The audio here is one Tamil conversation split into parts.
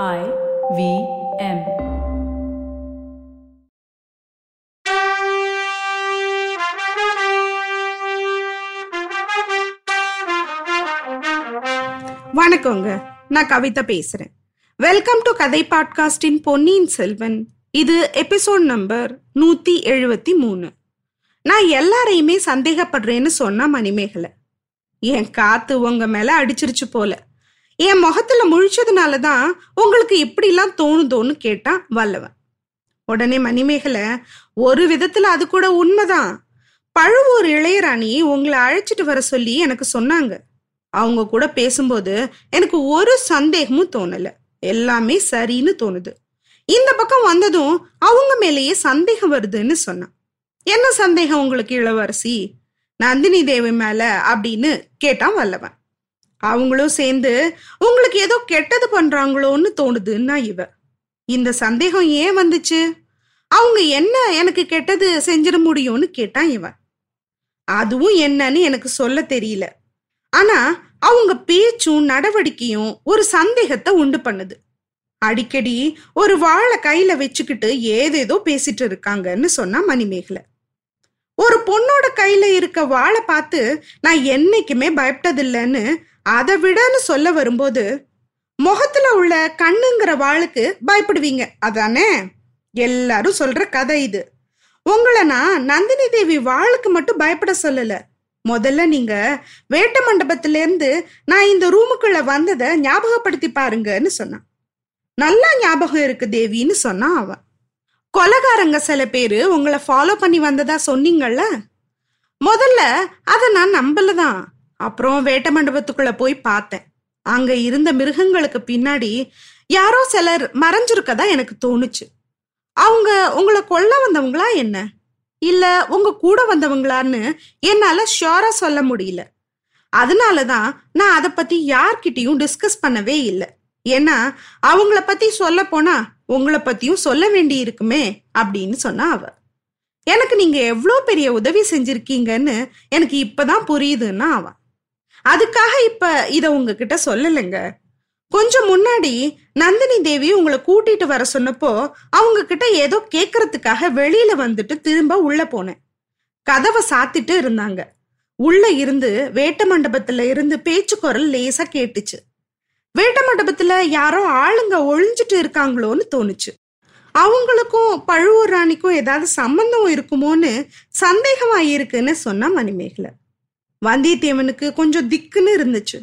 I V M. வணக்கங்க. நான் கவிதா பேசுறேன். வெல்கம் டு கதை பாட்காஸ்டின் பொன்னியின் செல்வன். இது எபிசோட் நம்பர் நூத்தி எழுபத்தி மூணு. நான் எல்லாரையுமே சந்தேகப்படுறேன்னு சொன்னா மணிமேகலை. என் காத்து உங்க மேல அடிச்சிருச்சு போல. என் முகத்துல முழிச்சதுனால தான் உங்களுக்கு இப்படிலாம் தோணுதோன்னு கேட்டான் வல்லவன். உடனே மணிமேகலை ஒரு விதத்துல அது கூட உண்மைதான். பழுவூர் இளையராணி உங்களை அழைச்சிட்டு வர சொல்லி எனக்கு சொன்னாங்க. அவங்க கூட பேசும்போது எனக்கு ஒரு சந்தேகமும் தோணல. எல்லாமே சரின்னு தோணுது. இந்த பக்கம் வந்ததும் அவங்க மேலேயே சந்தேகம் வருதுன்னு சொன்னான். என்ன சந்தேகம் உங்களுக்கு இளவரசி? நந்தினி தேவி மேல? அப்படின்னு கேட்டான் வல்லவன். அவங்களும் சேர்ந்து உங்களுக்கு ஏதோ கெட்டது பண்றாங்களோன்னு தோணுதுன்னா இவ இந்த சந்தேகம் ஏன் வந்துச்சு? அவங்க என்ன எனக்கு கெட்டது செஞ்சிட முடியும்னு கேட்டான் இவன் அதுவும் என்னன்னு எனக்கு சொல்ல தெரியல. ஆனா அவங்க பேச்சும் நடவடிக்கையும் ஒரு சந்தேகத்தை உண்டு பண்ணுது. அடிக்கடி ஒரு வாழை கையில வச்சுக்கிட்டு ஏதேதோ பேசிட்டு இருக்காங்கன்னு சொன்னா மணிமேகலை. ஒரு பொண்ணோட கையில இருக்க வாழை பார்த்து நான் என்னைக்குமே பயப்பட்டதில்லைன்னு அதை விடன்னு சொல்ல வரும்போது முகத்துல உள்ள கண்ணுங்கிற வாளுக்கு பயப்படுவீங்க. அதானே? எல்லாரும் சொல்ற கதை இது. உங்களை நான் நந்தினி தேவி வாளுக்கு மட்டும் பயப்பட சொல்லல. முதல்ல நீங்க வேட்ட மண்டபத்துல இருந்து நான் இந்த ரூமுக்குள்ள வந்ததை ஞாபகப்படுத்தி பாருங்கன்னு சொன்னான். நல்லா ஞாபகம் இருக்கு தேவின்னு சொன்னான் அவன். கொலகாரங்க சில பேரு உங்களை ஃபாலோ பண்ணி வந்ததா சொன்னீங்கல்ல? முதல்ல அதை நான் நம்பலதான். அப்புறம் வேட்ட மண்டபத்துக்குள்ள போய் பார்த்தேன். அங்க இருந்த மிருகங்களுக்கு பின்னாடி யாரோ சிலர் மறைஞ்சிருக்கதா எனக்கு தோணுச்சு. அவங்க உங்களை கொல்ல வந்தவங்களா என்ன? இல்ல உங்க கூட வந்தவங்களான்னு என்னால ஷியோரா சொல்ல முடியல. அதனாலதான் நான் அதை பத்தி யார்கிட்டயும் டிஸ்கஸ் பண்ணவே இல்லை. ஏன்னா அவங்கள பத்தி சொல்ல போனா உங்களை பத்தியும் சொல்ல வேண்டி இருக்குமே அப்படின்னு சொன்னா அவ. எனக்கு நீங்க எவ்வளோ பெரிய உதவி செஞ்சிருக்கீங்கன்னு எனக்கு இப்பதான் புரியுதுன்னா அவன் அதுக்காக இப்ப இத உங்ககிட்ட சொல்லலைங்க. கொஞ்சம் முன்னாடி நந்தினி தேவி உங்களை கூட்டிட்டு வர சொன்னப்போ அவங்க கிட்ட ஏதோ கேக்குறதுக்காக வெளியில வந்துட்டு திரும்ப உள்ள போனேன். கதவை சாத்திட்டு இருந்தாங்க. உள்ள இருந்து வேட்ட மண்டபத்துல இருந்து பேச்சு குரல் லேசா கேட்டுச்சு. வேட்ட மண்டபத்துல யாரோ ஆளுங்க ஒழிஞ்சிட்டு இருக்காங்களோன்னு தோணுச்சு. அவங்களுக்கும் பழுவூர் ராணிக்கும் ஏதாவது சம்பந்தம் இருக்குமோன்னு சந்தேகமா இருக்குன்னு சொன்னா மணிமேகலை. வந்தியத்தேவனுக்கு கொஞ்சம் திக்குன்னு இருந்துச்சு.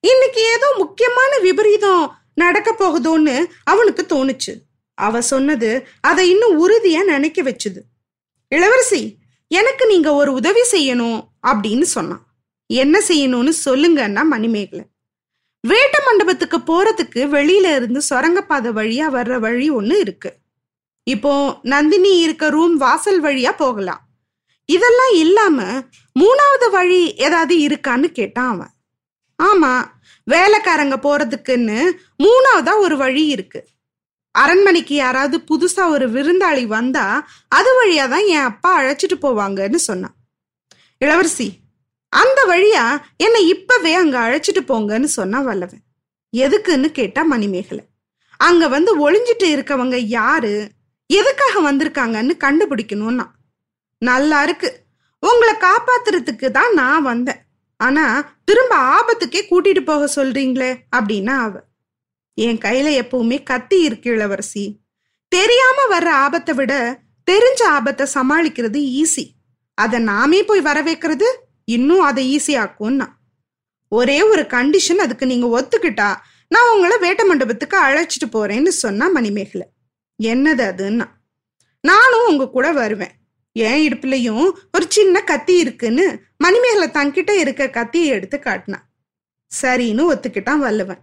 இன்னைக்கு ஏதோ முக்கியமான விபரீதம் நடக்க போகுதோன்னு அவனுக்கு தோணுச்சு. அவ சொன்னது அதை இன்னும் உறுதியா நினைக்க வச்சுது. இளவரசி எனக்கு நீங்க ஒரு உதவி செய்யணும் அப்படின்னு சொன்னான். என்ன செய்யணும்னு சொல்லுங்கன்னா மணிமேகலை. வேட்ட மண்டபத்துக்கு போறதுக்கு வெளியில இருந்து சுரங்கப்பாதை வழியா வர்ற வழி ஒன்று இருக்கு. இப்போ நந்தினி இருக்க ரூம் வாசல் வழியா போகலாம். இதெல்லாம் இல்லாம மூணாவது வழி ஏதாவது இருக்கான்னு கேட்டான் அவன். ஆமா வேலைக்காரங்க போறதுக்குன்னு மூணாவதா ஒரு வழி இருக்கு. அரண்மனைக்கு யாராவது புதுசா ஒரு விருந்தாளி வந்தா அது வழியா தான் என் அப்பா அழைச்சிட்டு போவாங்கன்னு சொன்னான். இளவரசி அந்த வழியா என்னை இப்பவே அங்க அழைச்சிட்டு போங்கன்னு சொன்னா வல்லவன். எதுக்குன்னு கேட்டா மணிமேகலை. அங்க வந்து ஒளிஞ்சிட்டு இருக்கவங்க யாரு எதுக்காக வந்திருக்காங்கன்னு கண்டுபிடிக்கணும்னா நல்லா இருக்கு. உங்களை காப்பாத்துறதுக்கு தான் நான் வந்தேன். ஆனா திரும்ப ஆபத்துக்கே கூட்டிட்டு போக சொல்றீங்களே அப்படின்னா அவ. என் கையில எப்பவுமே கத்தி இருக்கு இளவரசி. தெரியாம வர்ற ஆபத்தை விட தெரிஞ்ச ஆபத்தை சமாளிக்கிறது ஈஸி அதை நாமே போய் வர வைக்கிறது இன்னும் அதை ஈஸியாக்கும்னா ஒரே ஒரு கண்டிஷன் அதுக்கு நீங்க ஒத்துக்கிட்டா நான் உங்களை வேட்ட மண்டபத்துக்கு அழைச்சிட்டு போறேன்னு சொன்னா மணிமேகலை. என்னது அதுன்னா? நானும் உங்க கூட வருவேன். என் இடுப்புலையும் ஒரு சின்ன கத்தி இருக்குன்னு மணிமேகலை தன்கிட்ட இருக்க கத்தியை எடுத்து காட்டினான் சரின்னு ஒத்துக்கிட்டான் வல்லுவன்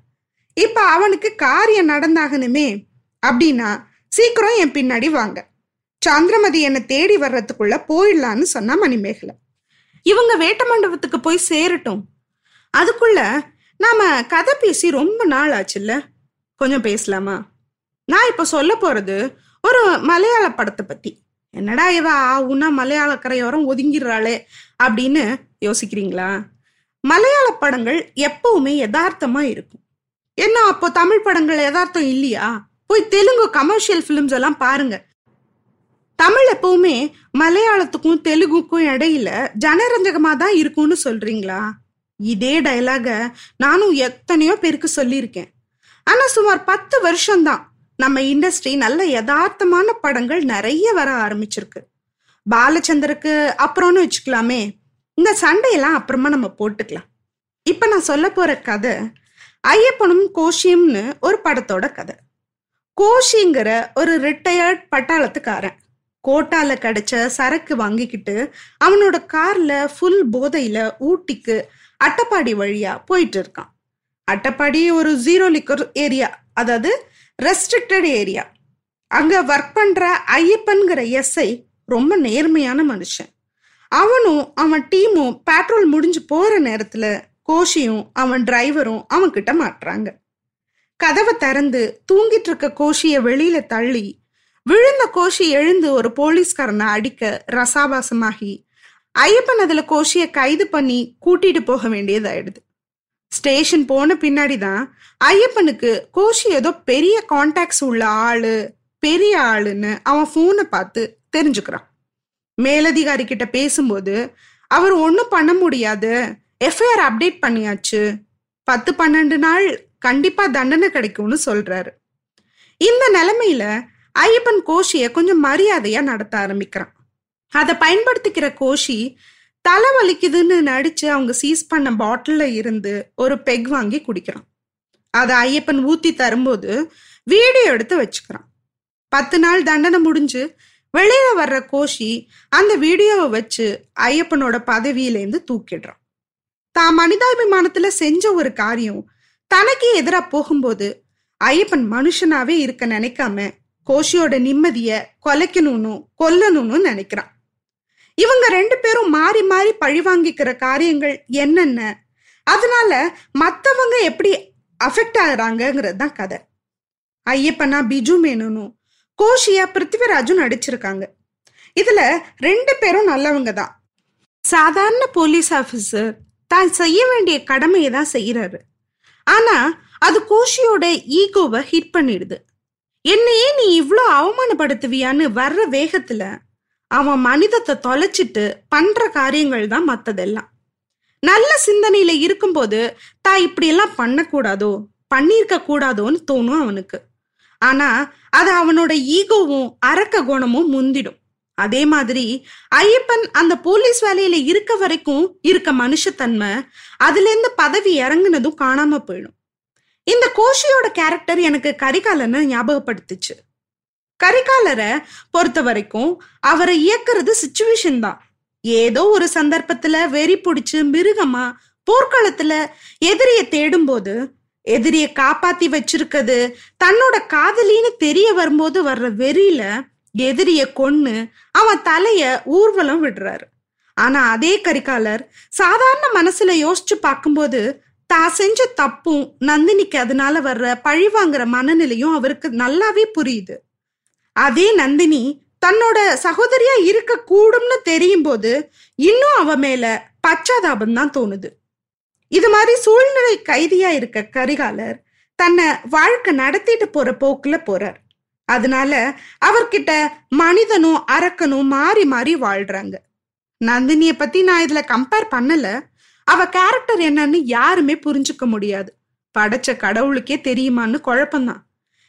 இப்ப அவனுக்கு காரியம் நடந்தாகணுமே அப்படின்னா சீக்கிரம் என் பின்னாடி வாங்க. சந்திரமதி என்னை தேடி வர்றதுக்குள்ள போயிடலான்னு சொன்னா மணிமேகலை. இவங்க வேட்ட மண்டபத்துக்கு போய் சேரட்டும். அதுக்குள்ள நாம கதை பேசி ரொம்ப நாள் ஆச்சுல்ல? கொஞ்சம் பேசலாமா? நான் இப்ப சொல்ல போறது ஒரு மலையாள படத்தை பத்தி. என்னடா இவ ஆவுன்னா மலையாள கரையோரம் ஒதுங்கிடுறாளே அப்படின்னு யோசிக்கிறீங்களா? மலையாள படங்கள் எப்பவுமே யதார்த்தமா இருக்கும். என்ன அப்போ தமிழ் படங்கள் யதார்த்தம் இல்லையா? போய் தெலுங்கு கமர்ஷியல் ஃபிலிம்ஸ் எல்லாம் பாருங்க. தமிழ் எப்பவுமே மலையாளத்துக்கும் தெலுங்குக்கும் இடையில ஜனரஞ்சகமா தான் இருக்கும்னு சொல்றீங்களா? இதே டைலாக நானும் எத்தனையோ பேருக்கு சொல்லியிருக்கேன். ஆனா சுமார் பத்து வருஷம்தான் நம்ம இண்டஸ்ட்ரி நல்ல யதார்த்தமான படங்கள் நிறைய வர ஆரம்பிச்சிருக்கு. பாலச்சந்தருக்கு அப்புறம்னு வச்சுக்கலாமே இந்த சண்டையெல்லாம் அப்புறமா நம்ம போட்டுக்கலாம். இப்போ நான் சொல்ல போற கதை ஐயப்பனும் கோஷியம்னு ஒரு படத்தோட கதை. கோஷிங்கிற ஒரு ரிட்டையர்ட் பட்டாளத்துக்காரன் கோட்டால கிடைச்ச சரக்கு வாங்கிக்கிட்டு அவனோட கார்ல ஃபுல் போதையில ஊட்டிக்கு அட்டப்பாடி வழியா போயிட்டு இருக்கான். அட்டப்பாடி ஒரு ஜீரோ லிக்கர் ஏரியா அதாவது ரெஸ்ட்ரிக்டட் ஏரியா அங்க ஒர்க் பண்ற ஐயப்பன்கிற எஸ்ஐ ரொம்ப நேர்மையான மனுஷன். அவனும் அவன் டீமும் பெட்ரோல் முடிஞ்சு போற நேரத்துல கோஷியும் அவன் டிரைவரும் அவன் கிட்ட மாட்டுறாங்க. கதவை திறந்து தூங்கிட்டு இருக்க கோஷிய வெளியில தள்ளி விழுந்த கோஷி எழுந்து ஒரு போலீஸ்காரனை அடிக்க ரசாபாசமாகி ஐயப்பன் அதுல கோஷியை கைது பண்ணி கூட்டிட்டு போக வேண்டியதாயிடுது. ஸ்டேஷன் போன பின்னாடி தான் ஐயப்பனுக்கு கோஷி ஏதோ பெரிய கான்டாக்ட்ஸ் உள்ள ஆளு பெரிய ஆளுன்னு அவன் ஃபோனை பார்த்து தெரிஞ்சுக்கிறான். மேலதிகாரி கிட்ட பேசும்போது அவர் ஒன்றும் பண்ண முடியாது. எஃப்ஐஆர் அப்டேட் பண்ணியாச்சு. பத்து பன்னெண்டு நாள் கண்டிப்பா தண்டனை கிடைக்கும்னு சொல்றாரு. இந்த நிலைமையில ஐயப்பன் கோஷியை கொஞ்சம் மரியாதையா நடத்த ஆரம்பிக்கிறான். அதை பயன்படுத்திக்கிற கோஷி தலை வலிக்குதுன்னு நடிச்சு அவங்க சீஸ் பண்ண பாட்டில்ல இருந்து ஒரு பெக் வாங்கி குடிக்கிறான். அதை ஐயப்பன் ஊத்தி தரும்போது வீடியோ எடுத்து வச்சுக்கிறான். பத்து நாள் தண்டனை முடிஞ்சு வெளியில வர்ற கோஷி அந்த வீடியோவை வச்சு ஐயப்பனோட பதவியிலேருந்து தூக்கிடுறான். தான் மனிதாபிமானத்துல செஞ்ச ஒரு காரியம் தனக்கு எதிராக போகும்போது ஐயப்பன் மனுஷனாவே இருக்க நினைக்காம கோஷியோட நிம்மதிய கொலைக்கணும்னு கொல்லணும்னு நினைக்கிறான். இவங்க ரெண்டு பேரும் மாறி மாறி பழி வாங்கிக்கிற காரியங்கள் என்னென்ன? அதனால மற்றவங்க எப்படி அஃபெக்ட் ஆகுறாங்கிறது தான் கதை. ஐயப்பனா பிஜு மேனனும் கோஷியா பிருத்திவிராஜும் நடிச்சிருக்காங்க. இதுல ரெண்டு பேரும் நல்லவங்க தான். சாதாரண போலீஸ் ஆபீசர் தான் செய்ய வேண்டிய கடமையை தான் செய்யறாரு ஆனா அது கோஷியோட ஈகோவை ஹிட் பண்ணிடுது. என்னையே நீ இவ்வளோ அவமானப்படுத்துவியான்னு வர்ற வேகத்துல அவன் மனிதத்தை தொலைச்சிட்டு பண்ற காரியங்கள் தான் மத்ததெல்லாம். நல்ல சிந்தனையில இருக்கும்போது தா இப்படி எல்லாம் பண்ணக்கூடாதோ? பண்ணியிருக்க கூடாதோன்னு தோணும் அவனுக்கு. ஆனா அது அவனோட ஈகோவும் அரக்க குணமும் முந்திடும். அதே மாதிரி ஐயப்பன் அந்த போலீஸ் வேலையில இருக்க வரைக்கும் இருக்க மனுஷத்தன்மை அதுல இருந்து பதவி இறங்குனதும் காணாம போயிடும். இந்த கோஷியோட கேரக்டர் எனக்கு கரிகாலனை ஞாபகப்படுத்துச்சு. கரிகாலரை பொறுத்த வரைக்கும் அவரை இயக்குறது சுச்சுவேஷன் தான். ஏதோ ஒரு சந்தர்ப்பத்துல வெறி பிடிச்சு மிருகமா போர்க்களத்துல எதிரிய தேடும்போது எதிரிய காப்பாத்தி வச்சிருக்கிறது தன்னோட காதலின்னு தெரிய வரும்போது வர்ற வெறியில எதிரிய கொன்னு அவன் தலைய ஊர்வலம் விடுறாரு. ஆனா அதே கரிகாலர் சாதாரண மனசுல யோசிச்சு பார்க்கும்போது தான் செஞ்ச தப்பும் நந்தினிக்கு அதனால வர்ற பழி வாங்குற மனநிலையும் அவருக்கு நல்லாவே புரியுது. அதே நந்தினி தன்னோட சகோதரியா இருக்க கூடும்னு தெரியும் போது இன்னும் அவ மேல பச்சாதாபம் தான் தோணுது. இது மாதிரி சூழ்நிலை கைதியா இருக்க கரிகாலர் தன்னை வாழ்க்கை நடத்திட்டு போற போக்குல போறார். அதனால அவர்கிட்ட மனிதனும் அரக்கனும் மாறி மாறி வாழ்றாங்க. நந்தினிய பத்தி நான் இதுல கம்பேர் பண்ணல. அவ கேரக்டர் என்னன்னு யாருமே புரிஞ்சுக்க முடியாது. படைச்ச கடவுளுக்கே தெரியுமான்னு குழப்பம்தான்.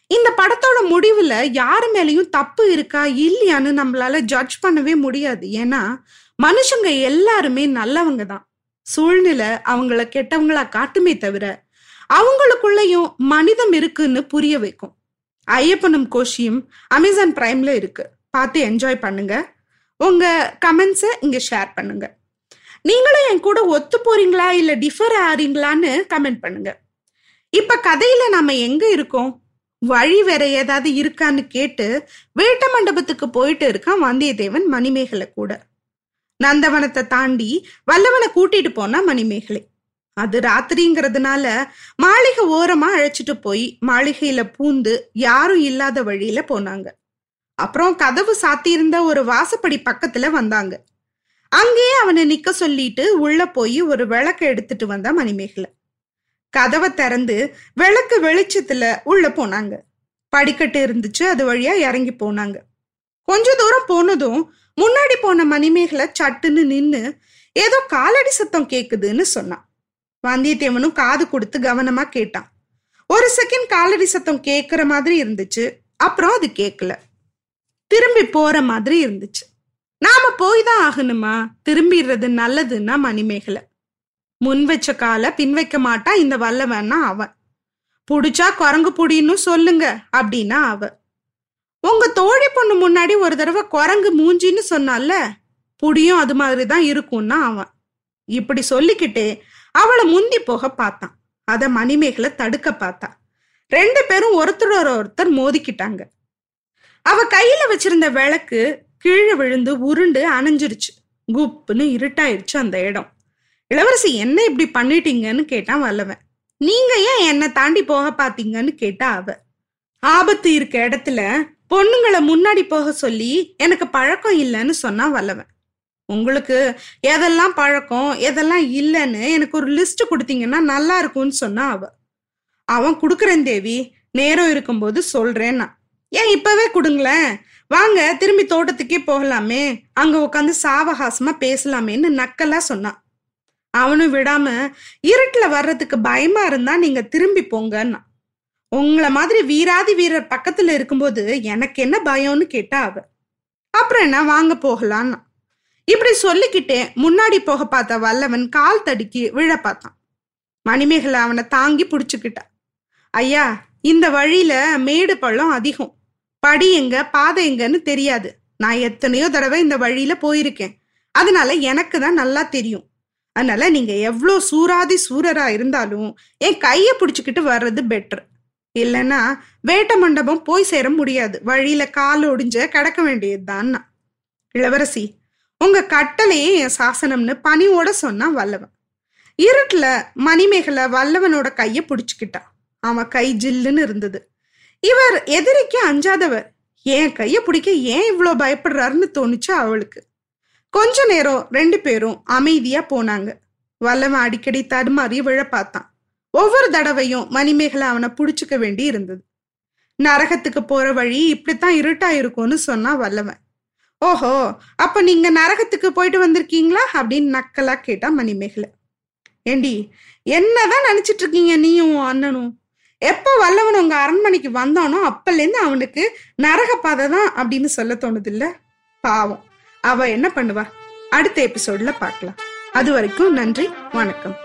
இந்த படத்தோட முடிவுல யாரு மேலயும் தப்பு இருக்கா இல்லையான்னு நம்மளால ஜட்ஜ் பண்ணவே முடியாது. ஏன்னா மனுஷங்க எல்லாருமே நல்லவங்க தான். சூழ்நிலை அவங்கள கெட்டவங்களா காட்டுமே தவிர அவங்களுக்குள்ளயும் மனிதம் இருக்குன்னு புரிய வைக்கும். ஐயப்பனும் கோஷியும் அமேசான் பிரைம்ல இருக்கு. பார்த்து என்ஜாய் பண்ணுங்க. உங்க கமெண்ட்ஸை இங்க ஷேர் பண்ணுங்க. நீங்களும் என் கூட ஒத்து போறீங்களா இல்ல டிஃபர் ஆறீங்களான்னு கமெண்ட் பண்ணுங்க. இப்ப கதையில நாம எங்க இருக்கோம்? வழி வேற ஏதாவது இருக்கான்னு கேட்டு வேட்ட மண்டபத்துக்கு போயிட்டு இருக்கான் வந்தியத்தேவன் மணிமேகலை கூட. நந்தவனத்தை தாண்டி வல்லவனை கூட்டிட்டு போனா மணிமேகலை. அது ராத்திரிங்கிறதுனால மாளிகை ஓரமா அழைச்சிட்டு போய் மாளிகையில பூந்து யாரும் இல்லாத வழியில போனாங்க. அப்புறம் கதவு சாத்தியிருந்த ஒரு வாசப்படி பக்கத்துல வந்தாங்க. அங்கேயே அவனை நிக்க சொல்லிட்டு உள்ள போய் ஒரு விளக்க எடுத்துட்டு வந்தா மணிமேகலை. கதவை திறந்து விளக்கு வெளிச்சத்துல உள்ள போனாங்க. படிக்கட்டு இருந்துச்சு அது வழியா இறங்கி போனாங்க. கொஞ்ச தூரம் போனதும் முன்னாடி போன மணிமேகலை சட்டுன்னு நின்னு ஏதோ காலடி சத்தம் கேக்குதுன்னு சொன்னான். வந்தியத்தேவனும் காது கொடுத்து கவனமா கேட்டான். ஒரு செகண்ட் காலடி சத்தம் கேக்குற மாதிரி இருந்துச்சு அப்புறம் அது கேட்கல திரும்பி போற மாதிரி இருந்துச்சு. நாம போய் தான் ஆகணுமா? திரும்பிடுறது நல்லதுன்னா மணிமேகலை. முன் வச்ச கால பின் வைக்க மாட்டான் இந்த வல்லவன்னா அவன் புடிச்சா குரங்கு புடின்னு சொல்லுங்க அப்படின்னா அவ. உங்க தோழி பொண்ணு முன்னாடி ஒரு தடவை குரங்கு மூஞ்சின்னு சொன்னால புடியும் அது மாதிரி தான் இருக்கும்னா அவன் இப்படி சொல்லிக்கிட்டே அவளை முந்தி போக பார்த்தான் அத மணிமேகலை தடுக்க பார்த்தா. ரெண்டு பேரும் ஒருத்தரோட ஒருத்தர் மோதிக்கிட்டாங்க. அவ கையில வச்சிருந்த விளக்கு கீழே விழுந்து உருண்டு அணைஞ்சிருச்சு. குப்புன்னு இருட்டாயிருச்சு அந்த இடம். இளவரசி என்ன இப்படி பண்ணிட்டீங்கன்னு கேட்டான் வல்லவன். நீங்க ஏன் என்னை தாண்டி போக பாத்தீங்கன்னு கேட்டா அவ. ஆபத்து இருக்க இடத்துல பொண்ணுங்களை முன்னாடி போக சொல்லி எனக்கு பழக்கம் இல்லைன்னு சொன்னா வல்லவன். உங்களுக்கு எதெல்லாம் பழக்கம் எதெல்லாம் இல்லைன்னு எனக்கு ஒரு லிஸ்ட் கொடுத்தீங்கன்னா நல்லா இருக்கும்னு சொன்னா அவ. அவன் கொடுக்குறேன் தேவி நேரம் இருக்கும்போது சொல்றேன்னா. ஏன் இப்பவே கொடுங்களேன். வாங்க திரும்பி தோட்டத்துக்கே போகலாமே. அங்க உட்காந்து சாவகாசமா பேசலாமேன்னு நக்கலா சொன்னான். அவனும் விடாம இருட்டில் வர்றதுக்கு பயமா இருந்தா நீங்க திரும்பி போங்கன்னா. உங்களை மாதிரி வீராதி வீரர் பக்கத்துல இருக்கும்போது எனக்கு என்ன பயம்னு கேட்டா அவ. அப்புறம் என்ன வாங்க போகலான்னா. இப்படி சொல்லிக்கிட்டே முன்னாடி போக பார்த்த வல்லவன் கால் தடுக்கி விழ பார்த்தான். மணிமேகலை அவனை தாங்கி பிடிச்சுக்கிட்டா. ஐயா இந்த வழியில மேடு பள்ளம் அதிகம். படி எங்க பாதை எங்கன்னு தெரியாது. நான் எத்தனையோ தடவை இந்த வழியில போயிருக்கேன். அதனால எனக்கு தான் நல்லா தெரியும். அதனால நீங்க எவ்வளோ சூறாதி சூரரா இருந்தாலும் என் கையை பிடிச்சிக்கிட்டு வர்றது பெட்டர் இல்லைன்னா வேட்ட மண்டபம் போய் சேர முடியாது. வழியில கால் ஒடிஞ்ச கிடக்க வேண்டியதுதான் இளவரசி உங்க கட்டளையே என் சாசனம்னு பணியோட சொன்னா வல்லவன். இருட்டில் மணிமேகலை வல்லவனோட கையை பிடிச்சிக்கிட்டான் அவன் கை ஜில்லுன்னு இருந்தது. இவர் எதிரிக்கு அஞ்சாதவர். என் கையை பிடிக்க ஏன் இவ்வளோ பயப்படுறாருன்னு தோணுச்சு அவளுக்கு. கொஞ்ச நேரம் ரெண்டு பேரும் அமைதியா போனாங்க. வல்லவன் அடிக்கடி தடுமாறி விழ பார்த்தான் ஒவ்வொரு தடவையும் மணிமேகலை அவனை புடிச்சுக்க வேண்டி இருந்தது. நரகத்துக்கு போற வழி இப்படித்தான் இருட்டா இருக்கும்னு சொன்னா வல்லவன். ஓஹோ அப்ப நீங்க நரகத்துக்கு போயிட்டு வந்திருக்கீங்களா அப்படின்னு நக்கலா கேட்டா மணிமேகலை. ஏண்டி என்னதான் நினைச்சிட்டு இருக்கீங்க நீயும் அண்ணனும்? எப்போ வல்லவன் உங்க அரண்மனைக்கு வந்தானோ அப்பலேருந்து அவனுக்கு நரக பாதை தான் அப்படின்னு சொல்ல தோணுது இல்ல? பாவம். அவ என்ன பண்ணுவா? அடுத்த எபிசோட்ல பார்க்கலாம். அது வரைக்கும் நன்றி வணக்கம்.